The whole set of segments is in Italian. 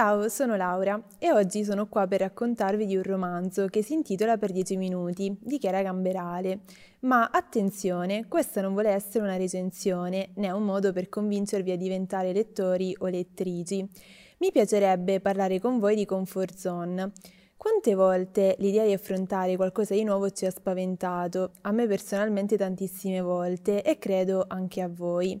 Ciao, sono Laura e oggi sono qua per raccontarvi di un romanzo che si intitola Per dieci minuti di Chiara Gamberale. Ma attenzione, questa non vuole essere una recensione né un modo per convincervi a diventare lettori o lettrici. Mi piacerebbe parlare con voi di comfort zone. Quante volte l'idea di affrontare qualcosa di nuovo ci ha spaventato? A me personalmente tantissime volte e credo anche a voi.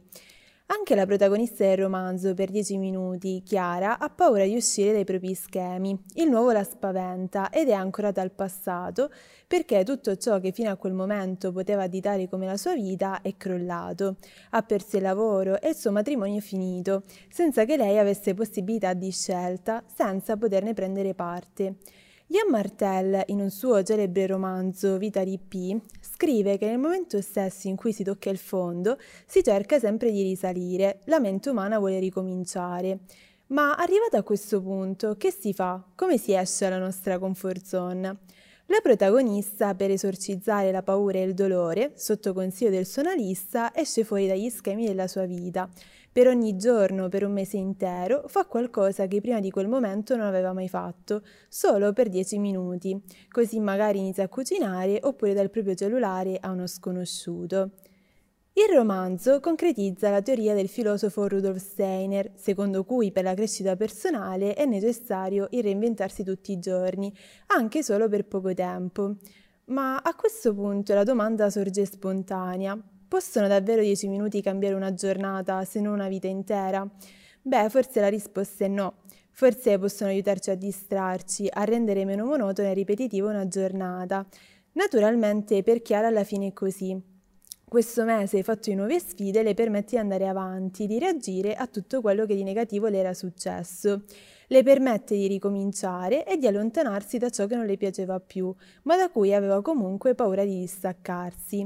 Anche la protagonista del romanzo, per dieci minuti, Chiara, ha paura di uscire dai propri schemi. Il nuovo la spaventa ed è ancorata al passato perché tutto ciò che fino a quel momento poteva additare come la sua vita è crollato. Ha perso il lavoro e il suo matrimonio è finito, senza che lei avesse possibilità di scelta, senza poterne prendere parte. Ian Martel, in un suo celebre romanzo Vita di P, scrive che nel momento stesso in cui si tocca il fondo si cerca sempre di risalire, la mente umana vuole ricominciare. Ma arrivata a questo punto, che si fa? Come si esce dalla nostra comfort zone? La protagonista, per esorcizzare la paura e il dolore, sotto consiglio del suo analista, esce fuori dagli schemi della sua vita. Per ogni giorno, per un mese intero, fa qualcosa che prima di quel momento non aveva mai fatto, solo per 10 minuti. Così magari inizia a cucinare oppure dal proprio cellulare a uno sconosciuto. Il romanzo concretizza la teoria del filosofo Rudolf Steiner, secondo cui per la crescita personale è necessario il reinventarsi tutti i giorni, anche solo per poco tempo. Ma a questo punto la domanda sorge spontanea. Possono davvero dieci minuti cambiare una giornata, se non una vita intera? Beh, forse la risposta è no. Forse possono aiutarci a distrarci, a rendere meno monotona e ripetitiva una giornata. Naturalmente per Chiara alla fine è così. Questo mese, fatto di nuove sfide, le permette di andare avanti, di reagire a tutto quello che di negativo le era successo. Le permette di ricominciare e di allontanarsi da ciò che non le piaceva più, ma da cui aveva comunque paura di distaccarsi.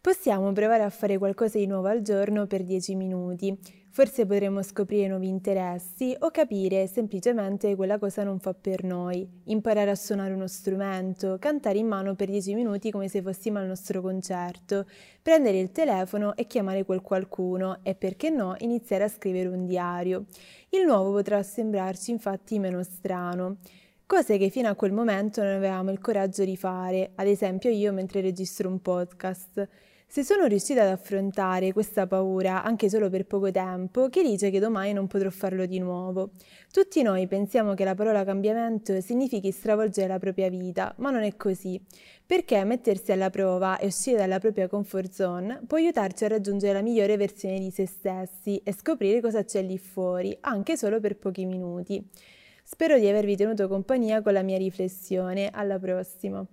Possiamo provare a fare qualcosa di nuovo al giorno per 10 minuti. Forse potremo scoprire nuovi interessi o capire semplicemente quella cosa non fa per noi. Imparare a suonare uno strumento, cantare in mano per 10 minuti come se fossimo al nostro concerto, prendere il telefono e chiamare quel qualcuno e perché no iniziare a scrivere un diario. Il nuovo potrà sembrarci infatti meno strano. Cose che fino a quel momento non avevamo il coraggio di fare, ad esempio io mentre registro un podcast. Se sono riuscita ad affrontare questa paura anche solo per poco tempo, chi dice che domani non potrò farlo di nuovo? Tutti noi pensiamo che la parola cambiamento significhi stravolgere la propria vita, ma non è così, perché mettersi alla prova e uscire dalla propria comfort zone può aiutarci a raggiungere la migliore versione di se stessi e scoprire cosa c'è lì fuori, anche solo per pochi minuti. Spero di avervi tenuto compagnia con la mia riflessione. Alla prossima!